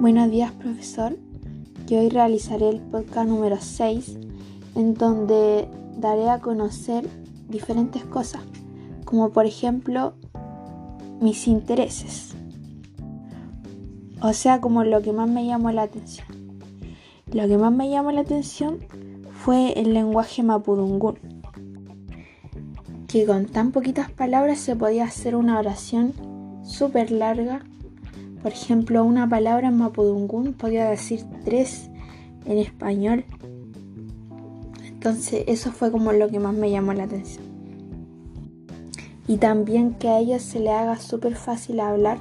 Buenos días, profesor. Yo hoy realizaré el podcast número 6, en donde daré a conocer diferentes cosas, como por ejemplo mis intereses, o sea, como lo que más me llamó la atención. Lo que más me llamó la atención fue el lenguaje mapudungún, que con tan poquitas palabras se podía hacer una oración súper larga por ejemplo, una palabra en mapudungún podía decir tres en español. Entonces eso fue como lo que más me llamó la atención. Y también que a ellos se le haga súper fácil hablar,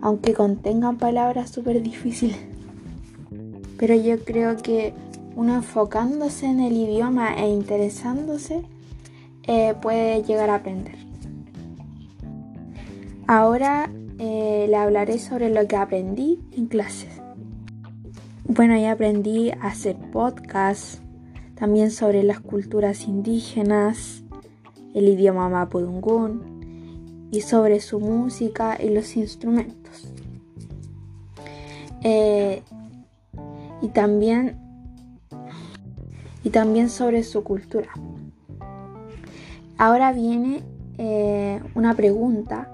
aunque contengan palabras súper difíciles. Pero yo creo que uno enfocándose en el idioma e interesándose eh, puede llegar a aprender. Ahora eh, le hablaré sobre lo que aprendí en clases. Bueno, ya aprendí a hacer podcasts, también sobre las culturas indígenas, el idioma mapudungún y sobre su música y los instrumentos. Eh, y también y también sobre su cultura. Ahora viene eh, una pregunta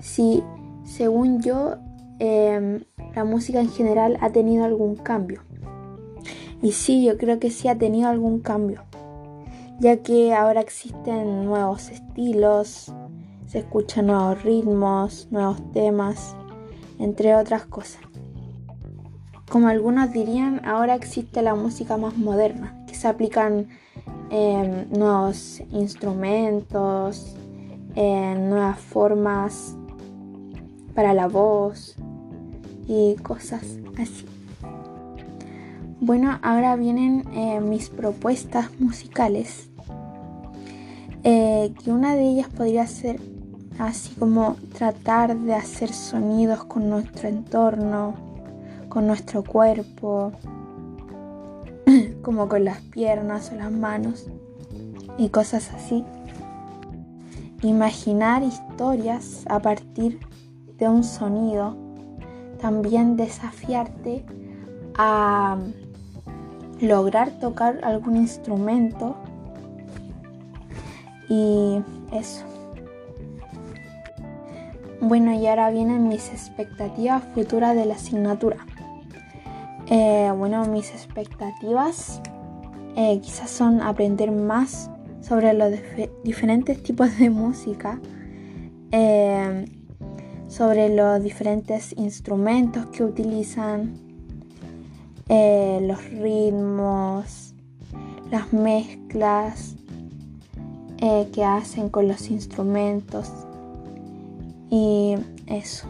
si según yo, em, la música en general ha tenido algún cambio. Y sí, yo creo que sí ha tenido algún cambio, ya que ahora existen nuevos estilos, se escuchan nuevos ritmos, nuevos temas, entre otras cosas. Como algunos dirían, ahora existe la música más moderna, que se aplican em, nuevos instrumentos, nuevas formas para la voz y cosas así. Bueno, ahora vienen eh, mis propuestas musicales. Eh, que una de ellas podría ser así como tratar de hacer sonidos con nuestro entorno, con nuestro cuerpo, como con las piernas o las manos y cosas así. Imaginar historias a partir de un sonido, también desafiarte a lograr tocar algún instrumento y eso. Bueno, y ahora vienen mis expectativas futuras de la asignatura. Eh, bueno, mis expectativas eh, quizás son aprender más sobre los diferentes tipos de música, eh, sobre los diferentes instrumentos que utilizan, eh, los ritmos, las mezclas eh, que hacen con los instrumentos y eso.